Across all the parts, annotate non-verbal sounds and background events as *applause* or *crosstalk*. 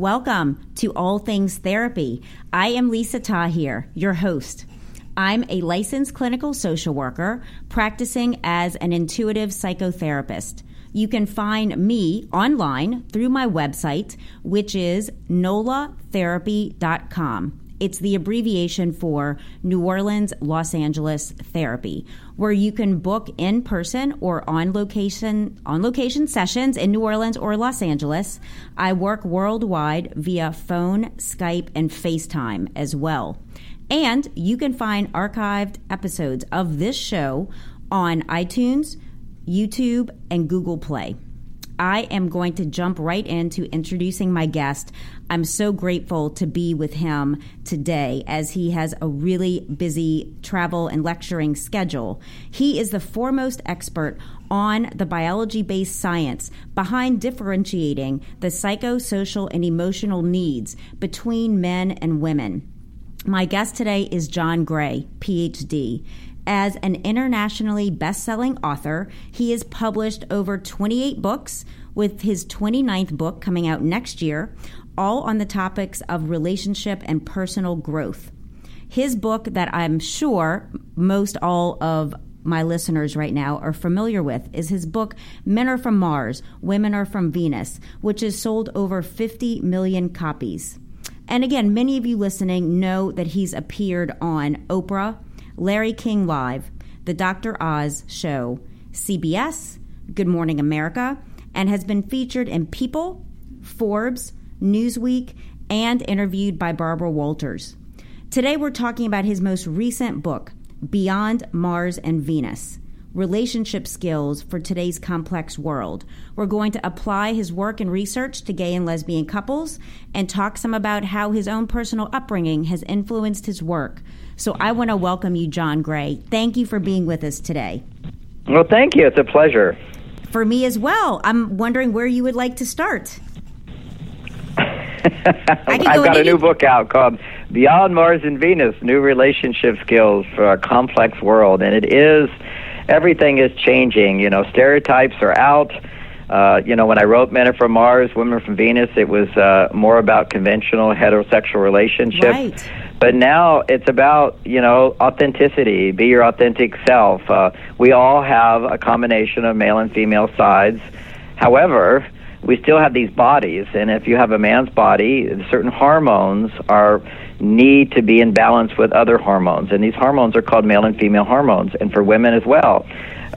Welcome to All Things Therapy. I am Lisa Tahir, your host. I'm a licensed clinical social worker practicing as an intuitive psychotherapist. You can find me online through my website, which is nolatherapy.com. It's the abbreviation for New Orleans, Los Angeles Therapy, where you can book in person or on location on location sessions in New Orleans or Los Angeles. I work worldwide via phone, Skype, and FaceTime as well. And you can find archived episodes of this show on iTunes, YouTube, and Google Play. I am going to jump right into introducing my guest. I'm so grateful to be with him today as he has a really busy travel and lecturing schedule. He is the foremost expert on the biology based science behind differentiating the psychosocial and emotional needs between men and women. My guest today is John Gray, PhD. As an internationally best selling author, he has published over 28 books, with his 29th book coming out next year, all on the topics of relationship and personal growth. His book, that I'm sure most all of my listeners right now are familiar with is his book Men Are From Mars, Women Are From Venus, which has sold over 50 million copies. And again, many of you listening know that he's appeared on Oprah, Larry King Live, The Dr. Oz Show, CBS, Good Morning America, and has been featured in People, Forbes, Newsweek, and interviewed by Barbara Walters. Today we're talking about his most recent book, Beyond Mars and Venus Relationship Skills for Today's Complex World. We're going to apply his work and research to gay and lesbian couples and talk some about how his own personal upbringing has influenced his work. So I want to welcome you, John Gray. Thank you for being with us today. Well, thank you. It's a pleasure. For me as well. I'm wondering where you would like to start. *laughs* I've got a new book out called Beyond Mars and Venus New Relationship Skills for a Complex World. And it is, everything is changing. You know, stereotypes are out. Uh, you know, when I wrote Men Are From Mars, Women Are From Venus, it was uh, more about conventional heterosexual relationships. Right. But now it's about, you know, authenticity, be your authentic self. Uh, we all have a combination of male and female sides. However, we still have these bodies, and if you have a man's body, certain hormones are need to be in balance with other hormones, and these hormones are called male and female hormones, and for women as well.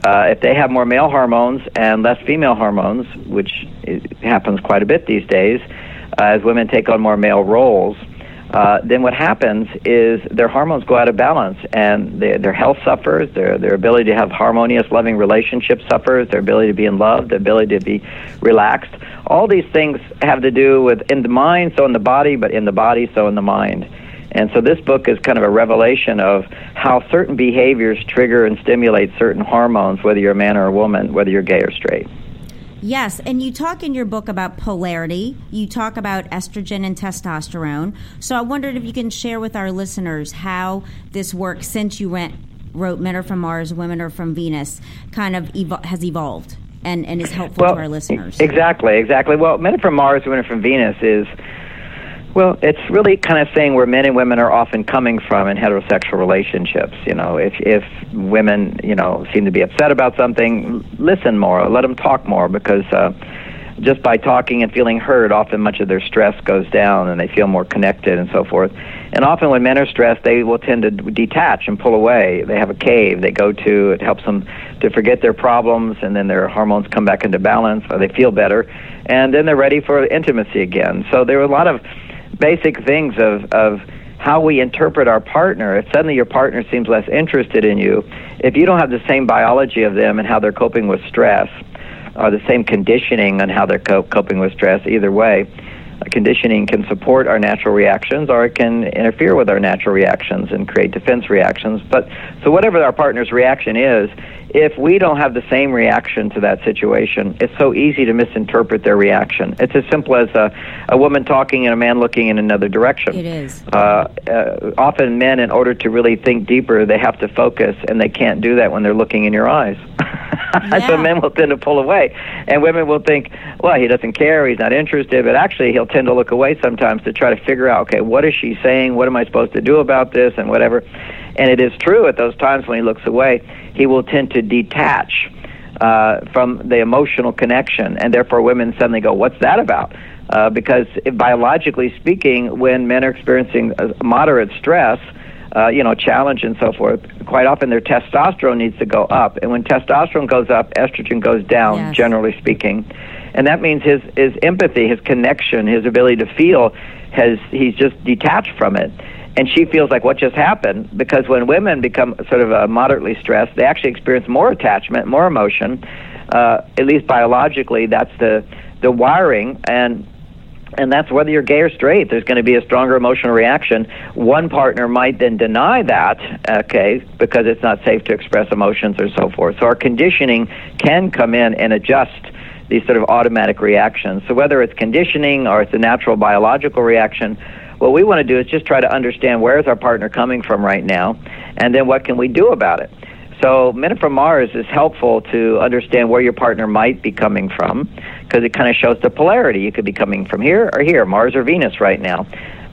Uh, if they have more male hormones and less female hormones, which happens quite a bit these days, uh, as women take on more male roles, uh, then what happens is their hormones go out of balance and they, their health suffers, their, their ability to have harmonious, loving relationships suffers, their ability to be in love, their ability to be relaxed. All these things have to do with in the mind, so in the body, but in the body, so in the mind. And so this book is kind of a revelation of how certain behaviors trigger and stimulate certain hormones, whether you're a man or a woman, whether you're gay or straight. Yes, and you talk in your book about polarity. You talk about estrogen and testosterone. So I wondered if you can share with our listeners how this works since you went, wrote Men Are From Mars, Women Are From Venus, kind of evo- has evolved and, and is helpful well, to our listeners. Exactly, exactly. Well, Men Are From Mars, Women Are From Venus is Well, it's really kind of saying where men and women are often coming from in heterosexual relationships. You know, if if women, you know, seem to be upset about something, listen more, let them talk more, because uh, just by talking and feeling heard, often much of their stress goes down and they feel more connected and so forth. And often when men are stressed, they will tend to detach and pull away. They have a cave they go to. It helps them to forget their problems, and then their hormones come back into balance, or they feel better, and then they're ready for intimacy again. So there are a lot of basic things of, of how we interpret our partner. If suddenly your partner seems less interested in you, if you don't have the same biology of them and how they're coping with stress, or the same conditioning on how they're coping with stress, either way, conditioning can support our natural reactions or it can interfere with our natural reactions and create defense reactions. But so whatever our partner's reaction is, if we don't have the same reaction to that situation, it's so easy to misinterpret their reaction. It's as simple as a, a woman talking and a man looking in another direction. It is. Uh, uh, often, men, in order to really think deeper, they have to focus, and they can't do that when they're looking in your eyes. *laughs* Yeah. so men will tend to pull away, and women will think, "Well, he doesn't care, he's not interested." But actually, he'll tend to look away sometimes to try to figure out, "Okay, what is she saying? What am I supposed to do about this?" and whatever. And it is true at those times when he looks away, he will tend to detach uh, from the emotional connection, and therefore women suddenly go, "What's that about?" Uh, because if, biologically speaking, when men are experiencing moderate stress, uh, you know, challenge and so forth, quite often their testosterone needs to go up, and when testosterone goes up, estrogen goes down. Yes. Generally speaking, and that means his his empathy, his connection, his ability to feel, has he's just detached from it and she feels like what just happened because when women become sort of uh, moderately stressed, they actually experience more attachment, more emotion. Uh, at least biologically, that's the the wiring, and and that's whether you're gay or straight. There's going to be a stronger emotional reaction. One partner might then deny that, okay, because it's not safe to express emotions or so forth. So our conditioning can come in and adjust these sort of automatic reactions. So whether it's conditioning or it's a natural biological reaction what we want to do is just try to understand where is our partner coming from right now, and then what can we do about it. So, Men from Mars is helpful to understand where your partner might be coming from because it kind of shows the polarity. You could be coming from here or here, Mars or Venus right now.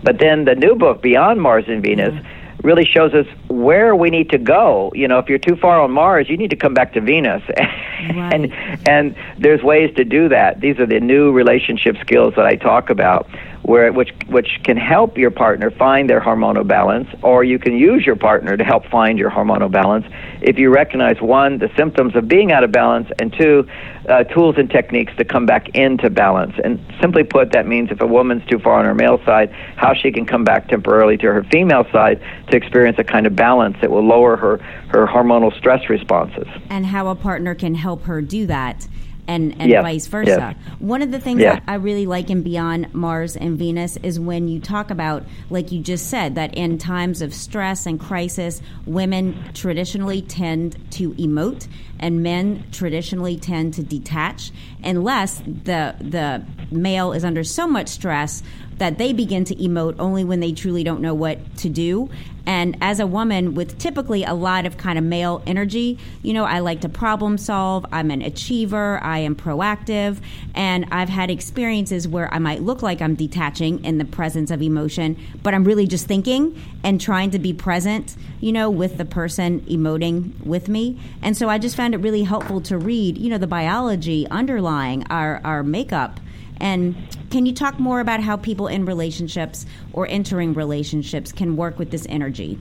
But then the new book, Beyond Mars and Venus, mm-hmm. really shows us where we need to go. You know, if you're too far on Mars, you need to come back to Venus. *laughs* Right. and and there's ways to do that. These are the new relationship skills that I talk about where which which can help your partner find their hormonal balance, or you can use your partner to help find your hormonal balance if you recognize one the symptoms of being out of balance, and two uh, tools and techniques to come back into balance. And simply put, that means if a woman's too far on her male side, how she can come back temporarily to her female side to experience a kind of balance that will lower her her hormonal stress responses. And how a partner can help her do that and, and vice versa. One of the things that I really like in Beyond Mars and Venus is when you talk about, like you just said, that in times of stress and crisis, women traditionally tend to emote and men traditionally tend to detach unless the the male is under so much stress that they begin to emote only when they truly don't know what to do. And as a woman with typically a lot of kind of male energy, you know, I like to problem solve. I'm an achiever. I am proactive. And I've had experiences where I might look like I'm detaching in the presence of emotion, but I'm really just thinking and trying to be present, you know, with the person emoting with me. And so I just found it really helpful to read, you know, the biology underlying our, our makeup. And can you talk more about how people in relationships or entering relationships can work with this energy?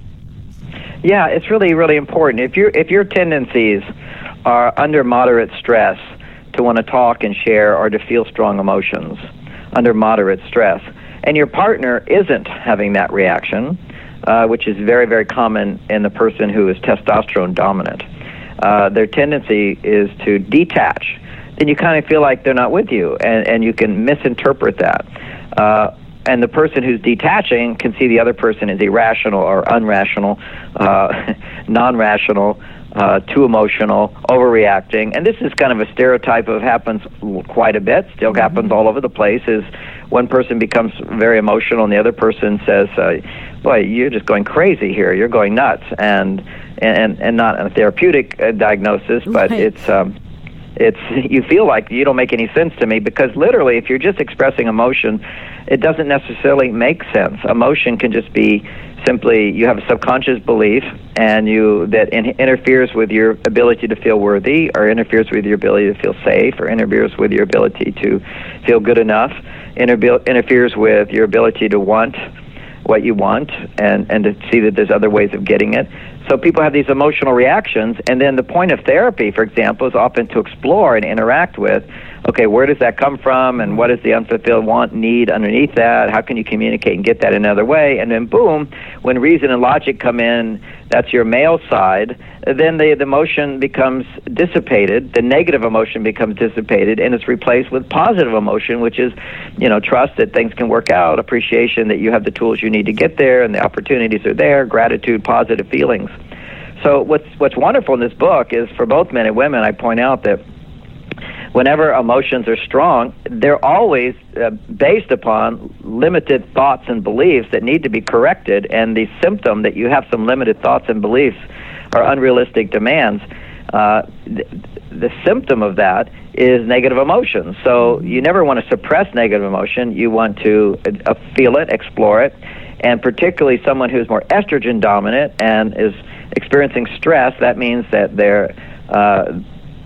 Yeah, it's really really important. If your if your tendencies are under moderate stress to want to talk and share or to feel strong emotions under moderate stress, and your partner isn't having that reaction, uh, which is very very common in the person who is testosterone dominant, uh, their tendency is to detach. Then you kind of feel like they're not with you, and and you can misinterpret that. Uh, and the person who's detaching can see the other person as irrational or unrational, uh, *laughs* non-rational, uh, too emotional, overreacting. And this is kind of a stereotype of happens quite a bit. Still happens all over the place. Is one person becomes very emotional and the other person says, uh, "Boy, you're just going crazy here. You're going nuts." And and and not a therapeutic uh, diagnosis, but Right. it's. Um, it's *laughs* you feel like you don't make any sense to me because literally if you're just expressing emotion it doesn't necessarily make sense. Emotion can just be simply you have a subconscious belief and you that in, interferes with your ability to feel worthy or interferes with your ability to feel safe or interferes with your ability to feel good enough interbe- interferes with your ability to want what you want and and to see that there's other ways of getting it so people have these emotional reactions, and then the point of therapy, for example, is often to explore and interact with. Okay, where does that come from, and what is the unfulfilled want, need underneath that? How can you communicate and get that another way? And then, boom, when reason and logic come in, that's your male side. Then the, the emotion becomes dissipated. The negative emotion becomes dissipated, and it's replaced with positive emotion, which is, you know, trust that things can work out, appreciation that you have the tools you need to get there, and the opportunities are there, gratitude, positive feelings. So what's what's wonderful in this book is for both men and women. I point out that whenever emotions are strong, they're always uh, based upon limited thoughts and beliefs that need to be corrected. And the symptom that you have some limited thoughts and beliefs or unrealistic demands, uh, th- the symptom of that is negative emotion. So you never want to suppress negative emotion. You want to uh, feel it, explore it, and particularly someone who's more estrogen dominant and is experiencing stress, that means that they're uh,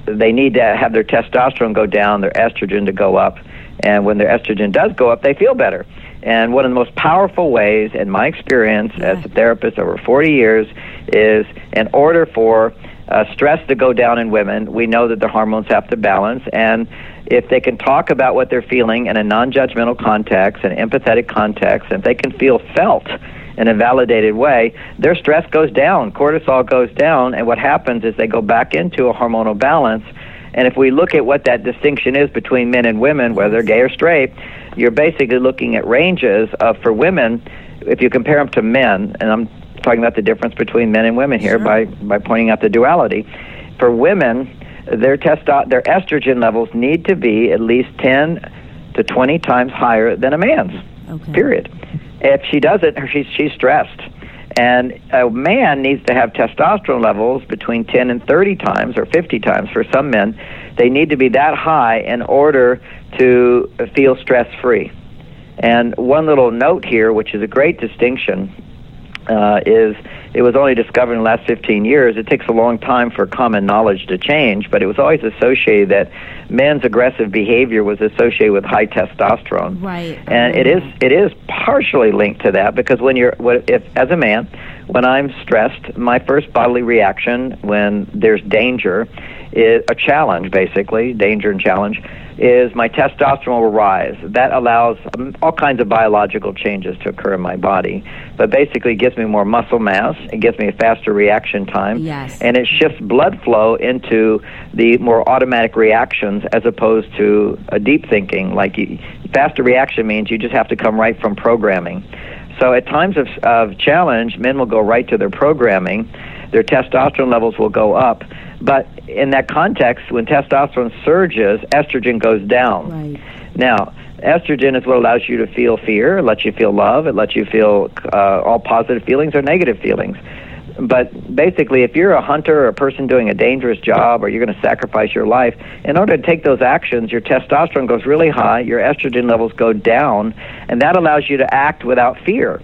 they need to have their testosterone go down, their estrogen to go up, and when their estrogen does go up, they feel better. And one of the most powerful ways, in my experience yeah. as a therapist over 40 years, is in order for uh, stress to go down in women, we know that the hormones have to balance. And if they can talk about what they're feeling in a non judgmental context, an empathetic context, and if they can feel felt, in a validated way, their stress goes down, cortisol goes down, and what happens is they go back into a hormonal balance. And if we look at what that distinction is between men and women, whether they're gay or straight, you're basically looking at ranges of for women. If you compare them to men, and I'm talking about the difference between men and women here sure. by by pointing out the duality. For women, their testo- their estrogen levels need to be at least 10 to 20 times higher than a man's. Okay. Period. If she doesn't, she's she's stressed. And a man needs to have testosterone levels between 10 and 30 times, or 50 times for some men. They need to be that high in order to feel stress free. And one little note here, which is a great distinction, uh, is it was only discovered in the last 15 years. It takes a long time for common knowledge to change, but it was always associated that men's aggressive behavior was associated with high testosterone. Right. And it is it is partially linked to that because when you're if as a man, when I'm stressed, my first bodily reaction when there's danger is a challenge basically, danger and challenge is my testosterone will rise. That allows um, all kinds of biological changes to occur in my body. But basically, it gives me more muscle mass. It gives me a faster reaction time. Yes. And it shifts blood flow into the more automatic reactions as opposed to a deep thinking. Like you, faster reaction means you just have to come right from programming. So at times of, of challenge, men will go right to their programming. Their testosterone levels will go up but in that context, when testosterone surges, estrogen goes down. Right. Now, estrogen is what allows you to feel fear, it lets you feel love, it lets you feel uh, all positive feelings or negative feelings. But basically, if you're a hunter or a person doing a dangerous job or you're going to sacrifice your life, in order to take those actions, your testosterone goes really high, your estrogen levels go down, and that allows you to act without fear.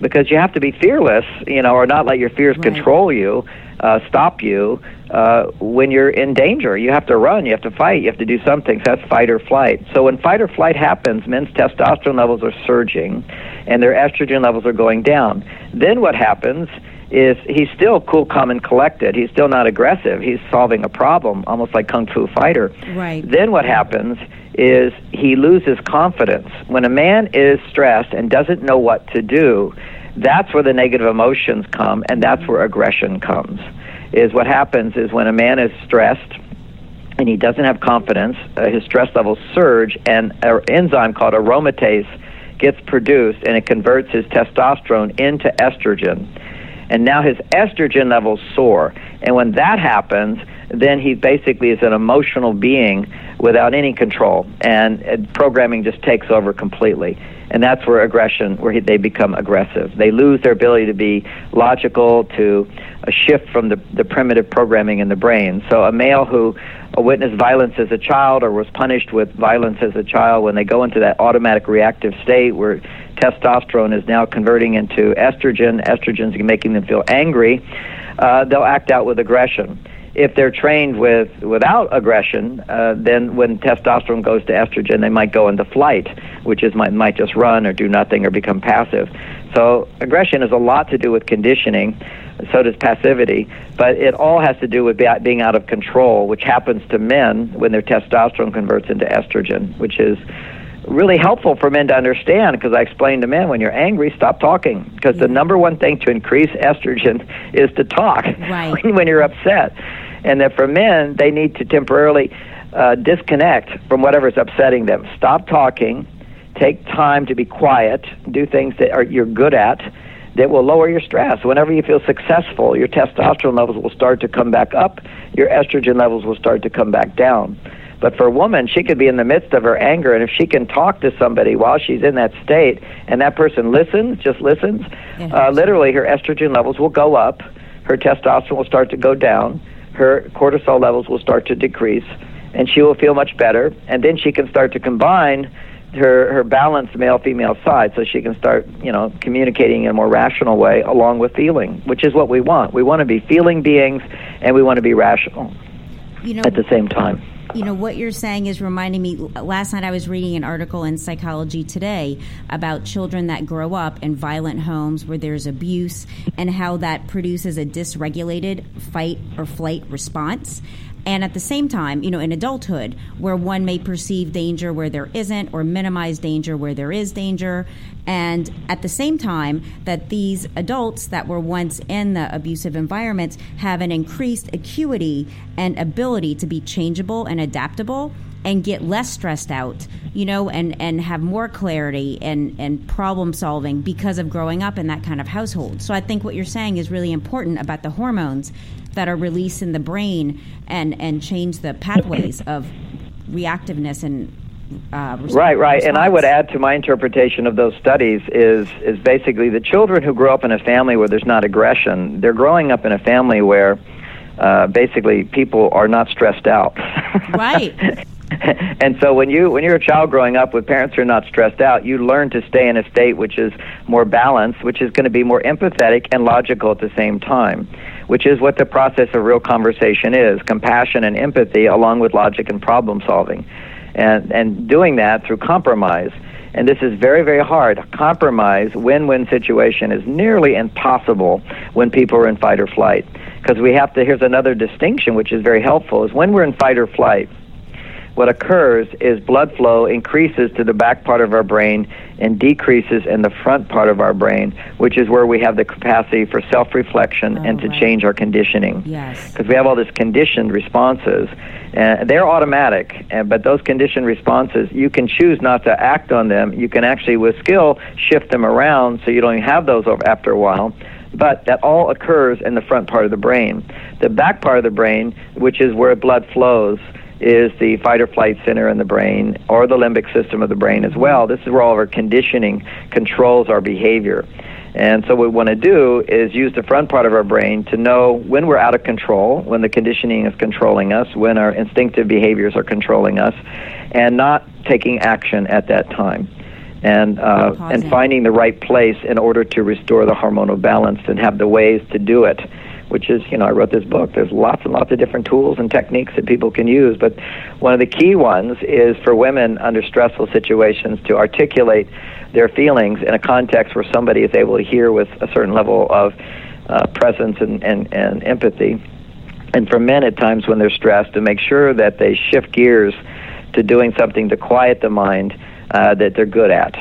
Because you have to be fearless, you know, or not let your fears right. control you uh, stop you uh, when you're in danger. You have to run, you have to fight, you have to do something. So that's fight or flight. So when fight or flight happens, men's testosterone levels are surging and their estrogen levels are going down. Then what happens is he's still cool, calm, and collected. He's still not aggressive. He's solving a problem, almost like Kung Fu Fighter. Right. Then what happens is he loses confidence. When a man is stressed and doesn't know what to do, that's where the negative emotions come, and that's where aggression comes. Is what happens is when a man is stressed and he doesn't have confidence, uh, his stress levels surge, and an enzyme called aromatase gets produced, and it converts his testosterone into estrogen. And now his estrogen levels soar. And when that happens, then he basically is an emotional being without any control, and uh, programming just takes over completely and that's where aggression, where they become aggressive. They lose their ability to be logical, to a shift from the, the primitive programming in the brain. So a male who uh, witnessed violence as a child or was punished with violence as a child, when they go into that automatic reactive state where testosterone is now converting into estrogen, estrogen's making them feel angry, uh, they'll act out with aggression if they're trained with without aggression, uh, then when testosterone goes to estrogen, they might go into flight, which is might might just run or do nothing or become passive. So aggression has a lot to do with conditioning. So does passivity, but it all has to do with being out of control, which happens to men when their testosterone converts into estrogen, which is really helpful for men to understand because I explain to men when you're angry, stop talking because the number one thing to increase estrogen is to talk right. *laughs* when you're upset, and that for men they need to temporarily uh, disconnect from whatever's upsetting them. Stop talking, take time to be quiet, do things that are you're good at. That will lower your stress. Whenever you feel successful, your testosterone levels will start to come back up, your estrogen levels will start to come back down. But for a woman, she could be in the midst of her anger, and if she can talk to somebody while she's in that state, and that person listens, just listens, uh, literally her estrogen levels will go up, her testosterone will start to go down, her cortisol levels will start to decrease, and she will feel much better. And then she can start to combine her her balanced male female side so she can start you know communicating in a more rational way along with feeling which is what we want we want to be feeling beings and we want to be rational you know, at the same time you know what you're saying is reminding me last night i was reading an article in psychology today about children that grow up in violent homes where there's abuse and how that produces a dysregulated fight or flight response. And at the same time, you know, in adulthood, where one may perceive danger where there isn't, or minimize danger where there is danger, and at the same time, that these adults that were once in the abusive environments have an increased acuity and ability to be changeable and adaptable and get less stressed out, you know, and, and have more clarity and, and problem solving because of growing up in that kind of household. So I think what you're saying is really important about the hormones that are released in the brain and, and change the pathways of reactiveness and uh, right, right. And I would add to my interpretation of those studies is is basically the children who grow up in a family where there's not aggression, they're growing up in a family where uh, basically people are not stressed out. Right. *laughs* and so when you when you're a child growing up with parents who are not stressed out, you learn to stay in a state which is more balanced, which is going to be more empathetic and logical at the same time, which is what the process of real conversation is: compassion and empathy, along with logic and problem solving, and and doing that through compromise. And this is very, very hard. Compromise, win-win situation is nearly impossible when people are in fight or flight. Because we have to, here's another distinction which is very helpful, is when we're in fight or flight, what occurs is blood flow increases to the back part of our brain and decreases in the front part of our brain, which is where we have the capacity for self reflection oh, and to oh, right. change our conditioning. Yes. Because we have all these conditioned responses. And they're automatic, but those conditioned responses, you can choose not to act on them. You can actually, with skill, shift them around so you don't have those after a while but that all occurs in the front part of the brain. The back part of the brain, which is where blood flows, is the fight or flight center in the brain or the limbic system of the brain as well. This is where all of our conditioning controls our behavior. And so, what we want to do is use the front part of our brain to know when we're out of control, when the conditioning is controlling us, when our instinctive behaviors are controlling us, and not taking action at that time. And, uh, and finding the right place in order to restore the hormonal balance and have the ways to do it which is, you know, I wrote this book. There's lots and lots of different tools and techniques that people can use, but one of the key ones is for women under stressful situations to articulate their feelings in a context where somebody is able to hear with a certain level of uh, presence and, and, and empathy. And for men, at times when they're stressed, to make sure that they shift gears to doing something to quiet the mind uh, that they're good at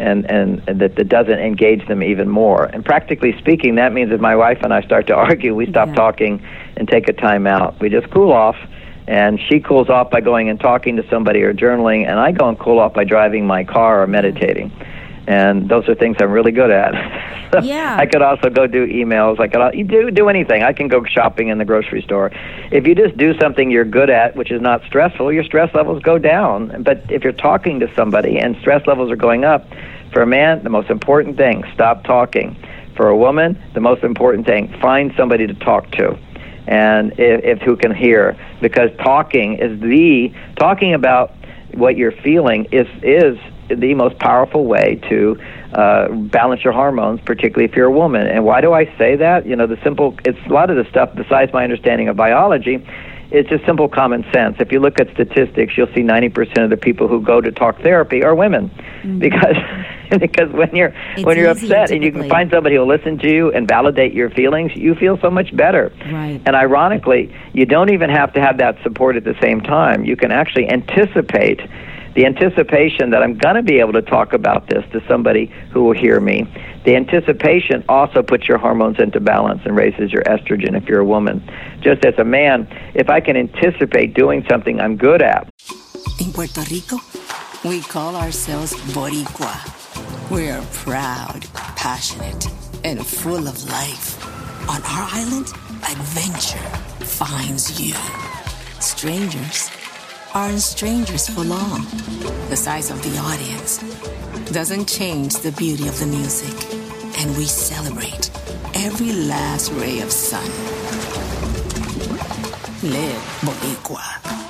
and, and, and that, that doesn't engage them even more. And practically speaking, that means if my wife and I start to *laughs* argue, we stop Yeah. talking and take a time out. We just cool off, and she cools off by going and talking to somebody or journaling, and I go and cool off by driving my car or meditating. And those are things I'm really good at. *laughs* So Yeah. I could also go do emails. I could do do anything. I can go shopping in the grocery store. If you just do something you're good at, which is not stressful, your stress levels go down. But if you're talking to somebody and stress levels are going up, for a man, the most important thing, stop talking. For a woman, the most important thing, find somebody to talk to. and if, if who can hear, because talking is the talking about what you're feeling is is the most powerful way to uh, balance your hormones, particularly if you're a woman. And why do I say that? You know, the simple it's a lot of the stuff besides my understanding of biology it's just simple common sense. If you look at statistics, you'll see 90% of the people who go to talk therapy are women, mm-hmm. because *laughs* because when you're it's when you're upset and you can find somebody who'll listen to you and validate your feelings, you feel so much better. Right. And ironically, you don't even have to have that support at the same time. You can actually anticipate the anticipation that I'm going to be able to talk about this to somebody who will hear me. The anticipation also puts your hormones into balance and raises your estrogen if you're a woman. Just as a man, if I can anticipate doing something I'm good at. In Puerto Rico, we call ourselves Boricua. We're proud, passionate, and full of life. On our island, adventure finds you. Strangers aren't strangers for long. The size of the audience doesn't change the beauty of the music, and we celebrate every last ray of sun. Live Boricua.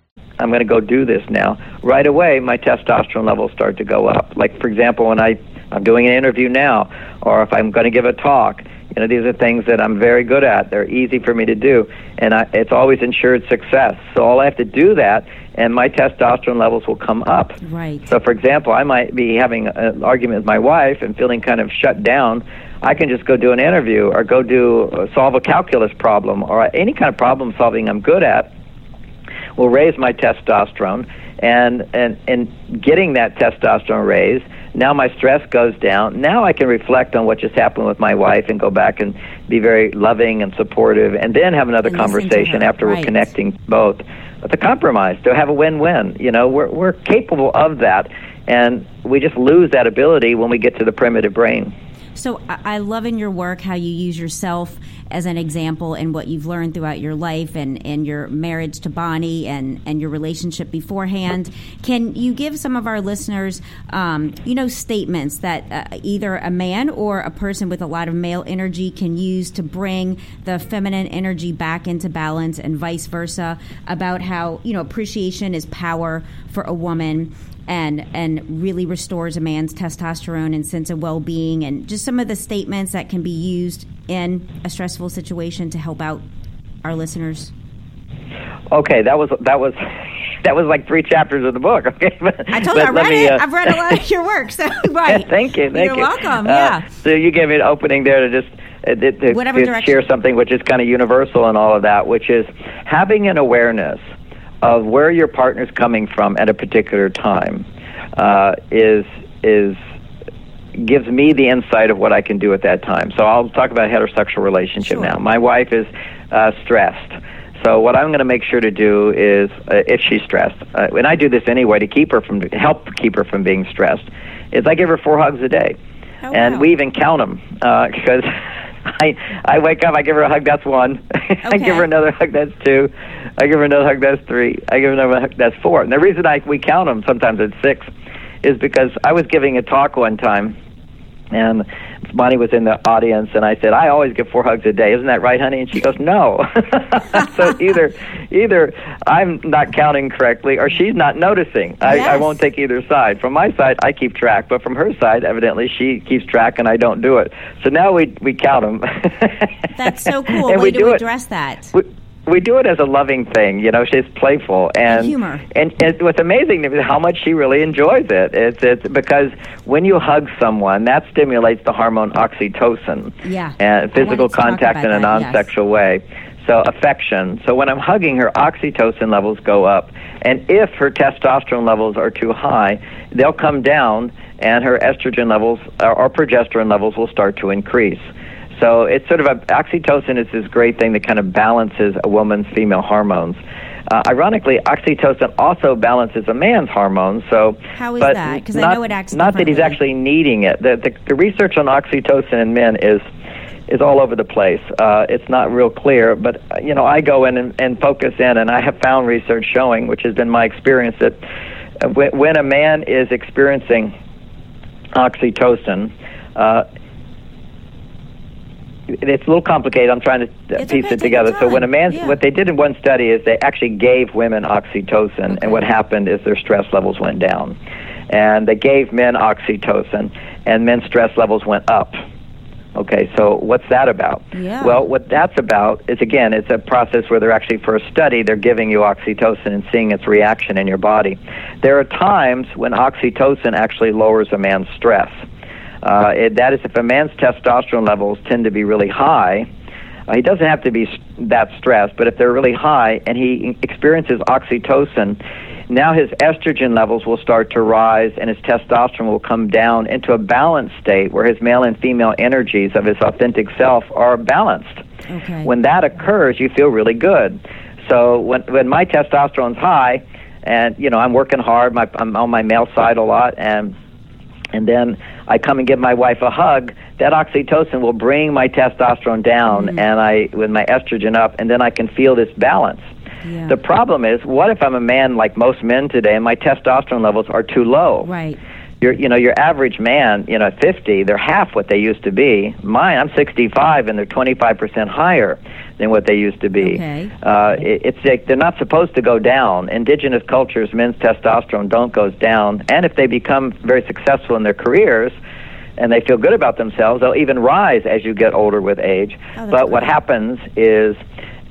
I'm going to go do this now. Right away, my testosterone levels start to go up. Like, for example, when I, I'm doing an interview now, or if I'm going to give a talk, you know, these are things that I'm very good at. They're easy for me to do, and I, it's always ensured success. So all I have to do that, and my testosterone levels will come up. Right. So, for example, I might be having an argument with my wife and feeling kind of shut down. I can just go do an interview or go do uh, solve a calculus problem or any kind of problem solving I'm good at will raise my testosterone, and and and getting that testosterone raised, now my stress goes down. Now I can reflect on what just happened with my wife and go back and be very loving and supportive, and then have another and conversation after right. we're connecting both. With a compromise to have a win-win. You know, we're we're capable of that, and we just lose that ability when we get to the primitive brain. So I love in your work how you use yourself as an example and what you've learned throughout your life and, and your marriage to Bonnie and, and your relationship beforehand. Can you give some of our listeners, um, you know, statements that uh, either a man or a person with a lot of male energy can use to bring the feminine energy back into balance and vice versa about how, you know, appreciation is power for a woman and and really restores a man's testosterone and sense of well-being and just some of the statements that can be used in a stressful situation to help out our listeners okay that was that was that was like three chapters of the book. Okay, *laughs* I told you I read me, it. Uh, I've read a lot of your work, so *laughs* right. *laughs* thank you, thank You're you. welcome. Uh, yeah. So you gave me an opening there to just uh, to, Whatever to direction. share something which is kind of universal and all of that, which is having an awareness of where your partner's coming from at a particular time uh, is is gives me the insight of what I can do at that time. So I'll talk about heterosexual relationship Sure. now. My wife is uh, stressed. So what I'm going to make sure to do is, uh, if she's stressed, uh, and I do this anyway to keep her from help keep her from being stressed, is I give her four hugs a day, Oh, and wow. we even count them because *laughs* I I wake up, I give her a hug, that's one. *laughs* I give her another hug, that's two. I give her another hug, that's three. I give her another hug, that's four. And the reason I we count them sometimes it's six is because I was giving a talk one time, and Bonnie was in the audience, and I said, "I always give four hugs a day, isn't that right, honey?" And she goes, "No." *laughs* so either either I'm not counting correctly, or she's not noticing. I, I won't take either side. From my side, I keep track, but from her side, evidently, she keeps track, and I don't do it. So now we we count them. *laughs* That's so cool. and Way we to do it address that. we, we do it as a loving thing, you know. She's playful and humor. And, and what's amazing is how much she really enjoys it. It's it's because when you hug someone, that stimulates the hormone oxytocin. Yeah. And physical wanted to talk contact in a non-sexual way. So affection. So when I'm hugging her, oxytocin levels go up, and if her testosterone levels are too high, they'll come down, and her estrogen levels or, or progesterone levels will start to increase. So it's sort of a oxytocin is this great thing that kind of balances a woman's female hormones. Uh, ironically, oxytocin also balances a man's hormones. So, How is but that? 'Cause I know it acts Not that he's actually needing it. The, the, the research on oxytocin in men is is all over the place. Uh, it's not real clear, but uh, you know, I go in and, and focus in, and I have found research showing, which has been my experience, that uh, when, when a man is experiencing oxytocin. Uh, it's a little complicated. I'm trying to uh, It's piece okay, it together. So when a man, Yeah. what they did in one study is they actually gave women oxytocin, and what happened is their stress levels went down, and they gave men oxytocin, and men's stress levels went up. Okay, so what's that about? Yeah. Well, what that's about is again, it's a process where they're actually for a study, they're giving you oxytocin and seeing its reaction in your body. There are times when oxytocin actually lowers a man's stress. Uh, it, that is, if a man's testosterone levels tend to be really high, uh, he doesn't have to be s- that stressed, but if they're really high and he experiences oxytocin, now his estrogen levels will start to rise and his testosterone will come down into a balanced state where his male and female energies of his authentic self are balanced. Okay. When that occurs, you feel really good. So when when my testosterone's high, and you know I'm working hard, my, I'm on my male side a lot, and and then I come and give my wife a hug, that oxytocin will bring my testosterone down mm. and I with my estrogen up and then I can feel this balance. Yeah. The problem is what if I'm a man like most men today and my testosterone levels are too low? Right. Your you know your average man, you know, at 50, they're half what they used to be. Mine, I'm 65 and they're 25% higher than what they used to be. Okay. Uh, it, it's like they're not supposed to go down. Indigenous cultures, men's testosterone don't goes down, and if they become very successful in their careers, and they feel good about themselves, they'll even rise as you get older with age. Oh, but what happens is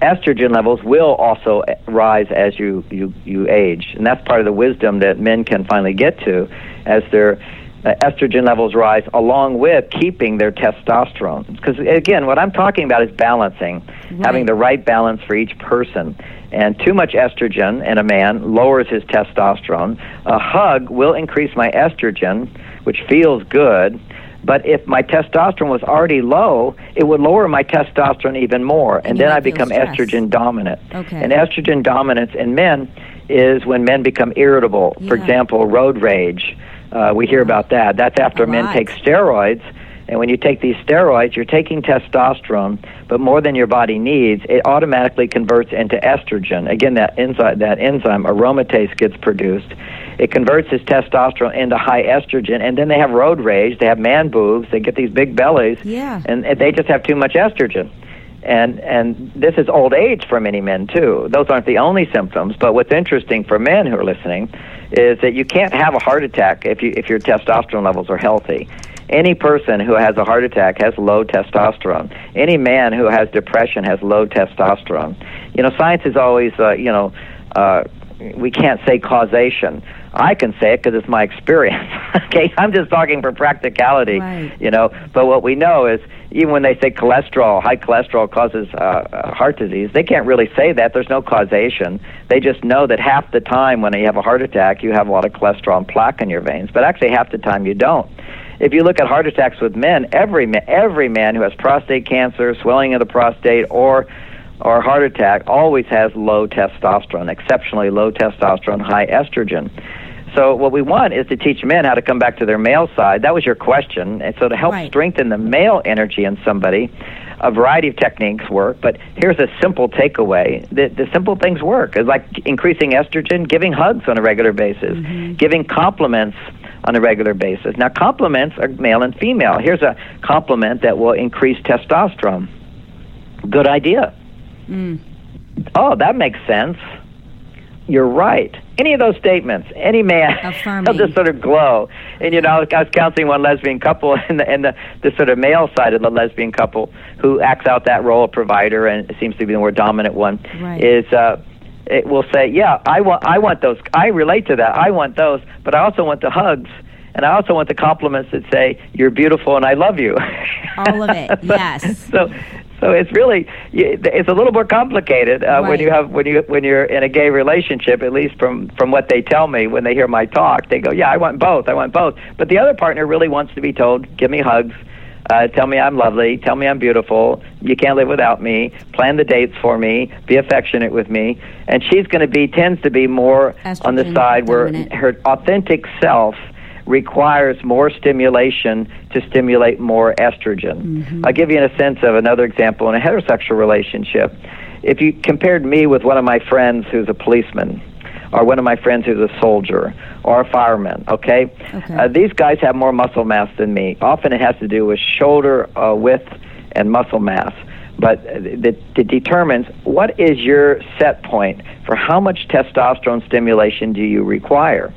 estrogen levels will also rise as you, you, you age. And that's part of the wisdom that men can finally get to as their uh, Uh, estrogen levels rise along with keeping their testosterone. Because, again, what I'm talking about is balancing, having the right balance for each person. And too much estrogen in a man lowers his testosterone. A hug will increase my estrogen, which feels good. But if my testosterone was already low, it would lower my testosterone even more, and, you then I become stressed. estrogen dominant. Okay. And estrogen dominance in men is when men become irritable. For example, road rage. Uh, we hear about that. That's after men take steroids. And when you take these steroids, you're taking testosterone, but more than your body needs, it automatically converts into estrogen. Again, that enzyme, that enzyme aromatase gets produced. It converts his testosterone into high estrogen, and then they have road rage. They have man boobs. They get these big bellies, Yeah. and, and they just have too much estrogen. And and this is old age for many men too. Those aren't the only symptoms, but what's interesting for men who are listening is that you can't have a heart attack if you if your testosterone levels are healthy. Any person who has a heart attack has low testosterone. Any man who has depression has low testosterone. You know, science is always, uh, you know, uh, we can't say causation. I can say it because it's my experience. *laughs* okay, I'm just talking for practicality. Right. You know, but what we know is even when they say cholesterol, high cholesterol causes uh, uh, heart disease, they can't really say that. There's no causation. They just know that half the time when you have a heart attack, you have a lot of cholesterol and plaque in your veins, but actually half the time you don't. If you look at heart attacks with men, every ma- every man who has prostate cancer, swelling of the prostate, or or heart attack always has low testosterone, exceptionally low testosterone, high estrogen. So what we want is to teach men how to come back to their male side. That was your question. And so to help Right. strengthen the male energy in somebody, a variety of techniques work, but here's a simple takeaway. The, the simple things work. It's like increasing estrogen, giving hugs on a regular basis, mm-hmm. giving compliments on a regular basis. Now, compliments are male and female. Here's a compliment that will increase testosterone. Good idea. Mm. Oh, that makes sense. You're right. Any of those statements, any man, will *laughs* just sort of glow. And you know, I was counseling one lesbian couple, *laughs* and the and the, the sort of male side of the lesbian couple who acts out that role of provider and seems to be the more dominant one Right. is. uh it will say, "Yeah, I want, I want those. I relate to that. I want those, but I also want the hugs, and I also want the compliments that say you're beautiful and I love you." All of it, *laughs* yes. So, so it's really y- it's a little more complicated uh, when you have when you when you're in a gay relationship. At least from from what they tell me when they hear my talk, they go, "Yeah, I want both. I want both." But the other partner really wants to be told, "Give me hugs." Uh, tell me I'm lovely. Tell me I'm beautiful. You can't live without me. Plan the dates for me. Be affectionate with me. And she's going to be tends to be more on the Estrogen side where her authentic self requires more stimulation to stimulate more estrogen. I'll give you a sense of another example in a heterosexual relationship. If you compared me with one of my friends who's a policeman, or one of my friends who's a soldier, or a fireman, okay? Okay. Uh, these guys have more muscle mass than me. Often it has to do with shoulder uh, width and muscle mass. But that determines what is your set point for how much testosterone stimulation do you require.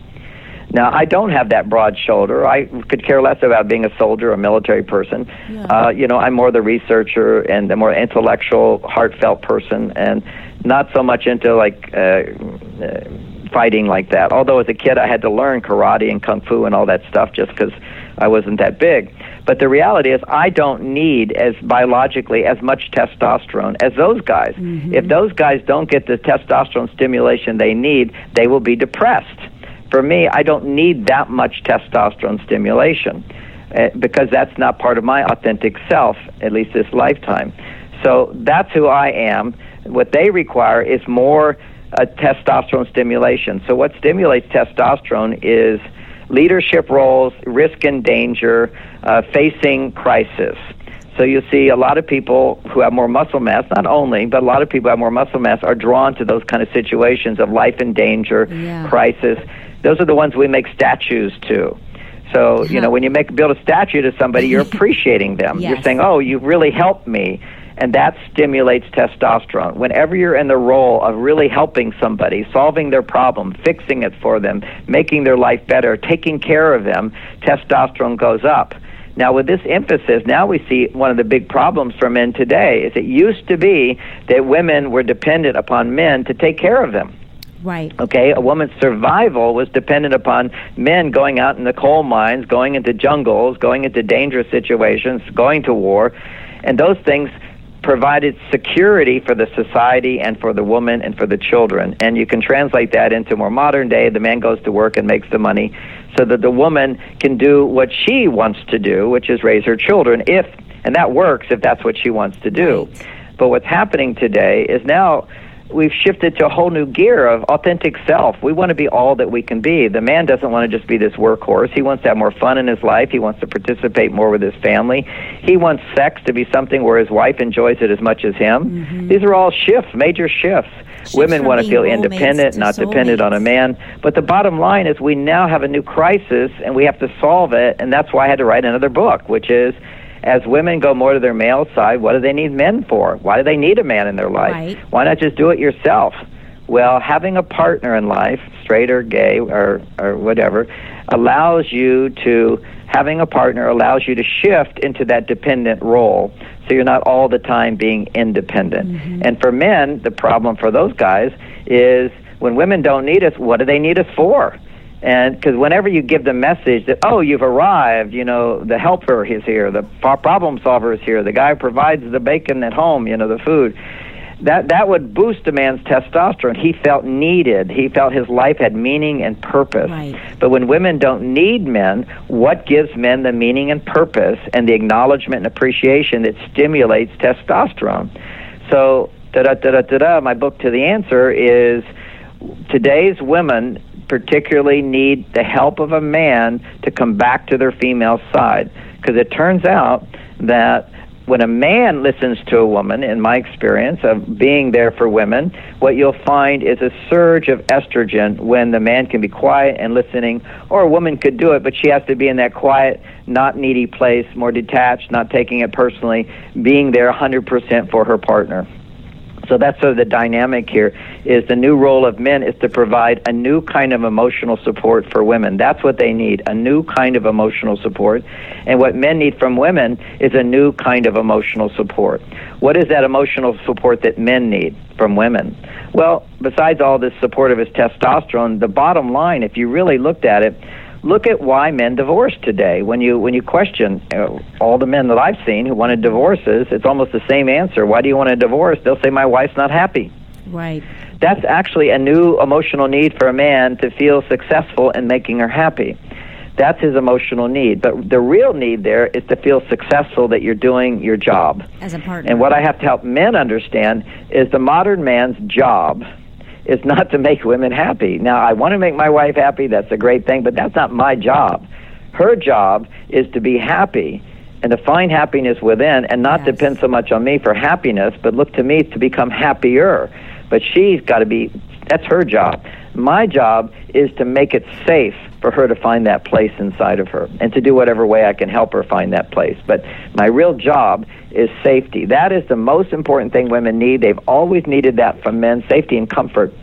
Now, I don't have that broad shoulder. I could care less about being a soldier or a military person. Uh, you know, I'm more the researcher and the more intellectual, heartfelt person, and not so much into like uh, uh, fighting like that. Although as a kid, I had to learn karate and kung fu and all that stuff just because I wasn't that big. But the reality is, I don't need as biologically as much testosterone as those guys. If those guys don't get the testosterone stimulation they need, they will be depressed for me, I don't need that much testosterone stimulation uh, because that's not part of my authentic self, at least this lifetime. So that's who I am. What they require is more uh, testosterone stimulation. So, what stimulates testosterone is leadership roles, risk and danger, uh, facing crisis. So you see a lot of people who have more muscle mass, not only, but a lot of people who have more muscle mass are drawn to those kind of situations of life and danger, Yeah. crisis. Those are the ones we make statues to. So, you know, uh-huh. when you make build a statue to somebody, you're *laughs* appreciating them. You're saying, "Oh, you really helped me." And that stimulates testosterone. Whenever you're in the role of really helping somebody, solving their problem, fixing it for them, making their life better, taking care of them, testosterone goes up. Now, with this emphasis, now we see one of the big problems for men today is it used to be that women were dependent upon men to take care of them. Right. Okay, a woman's survival was dependent upon men going out in the coal mines, going into jungles, going into dangerous situations, going to war, and those things provided security for the society and for the woman and for the children. And you can translate that into more modern day. The man goes to work and makes the money so that the woman can do what she wants to do, which is raise her children if and that works if that's what she wants to do. But what's happening today is now we've shifted to a whole new gear of authentic self. We want to be all that we can be. The man doesn't want to just be this workhorse. He wants to have more fun in his life. He wants to participate more with his family. He wants sex to be something where his wife enjoys it as much as him. These are all shifts, major shifts. Women want to feel independent, to not dependent on a man. But the bottom line is we now have a new crisis and we have to solve it. And that's why I had to write another book, which is as women go more to their male side, what do they need men for? Why do they need a man in their life? Right. Why not just do it yourself? Well, having a partner in life, straight or gay or, or whatever, allows you to, having a partner allows you to shift into that dependent role. So you're not all the time being independent. Mm-hmm. And for men, the problem for those guys is when women don't need us, what do they need us for? And because whenever you give the message that, oh, you've arrived, you know, the helper is here, the problem solver is here, the guy who provides the bacon at home, you know, the food, that, that would boost a man's testosterone. He felt needed. He felt his life had meaning and purpose. Right. But when women don't need men, what gives men the meaning and purpose and the acknowledgement and appreciation that stimulates testosterone? So, da da da da da da, my book to the answer is today's women particularly need the help of a man to come back to their female side because it turns out that when a man listens to a woman, in my experience of being there for women, what you'll find is a surge of estrogen when the man can be quiet and listening, or a woman could do it, but she has to be in that quiet, not needy place, more detached, not taking it personally, being there 100% for her partner. So that's sort of the dynamic here is the new role of men is to provide a new kind of emotional support for women. That's what they need, a new kind of emotional support. And what men need from women is a new kind of emotional support. What is that emotional support that men need from women? Well, besides all this support of his testosterone, the bottom line, if you really looked at it, look at why men divorce today. When you when you question uh, all the men that I've seen who wanted divorces, it's almost the same answer. Why do you want a divorce? They'll say my wife's not happy. Right. That's actually a new emotional need for a man to feel successful in making her happy. That's his emotional need. But the real need there is to feel successful that you're doing your job. As a partner. And what I have to help men understand is the modern man's job is not to make women happy. Now, I want to make my wife happy. That's a great thing, but that's not my job. Her job is to be happy and to find happiness within and not Yes. depend so much on me for happiness, but look to me to become happier. But she's got to be, that's her job. My job is to make it safe for her to find that place inside of her and to do whatever way I can help her find that place. But my real job is safety. That is the most important thing women need. They've always needed that from men safety and comfort.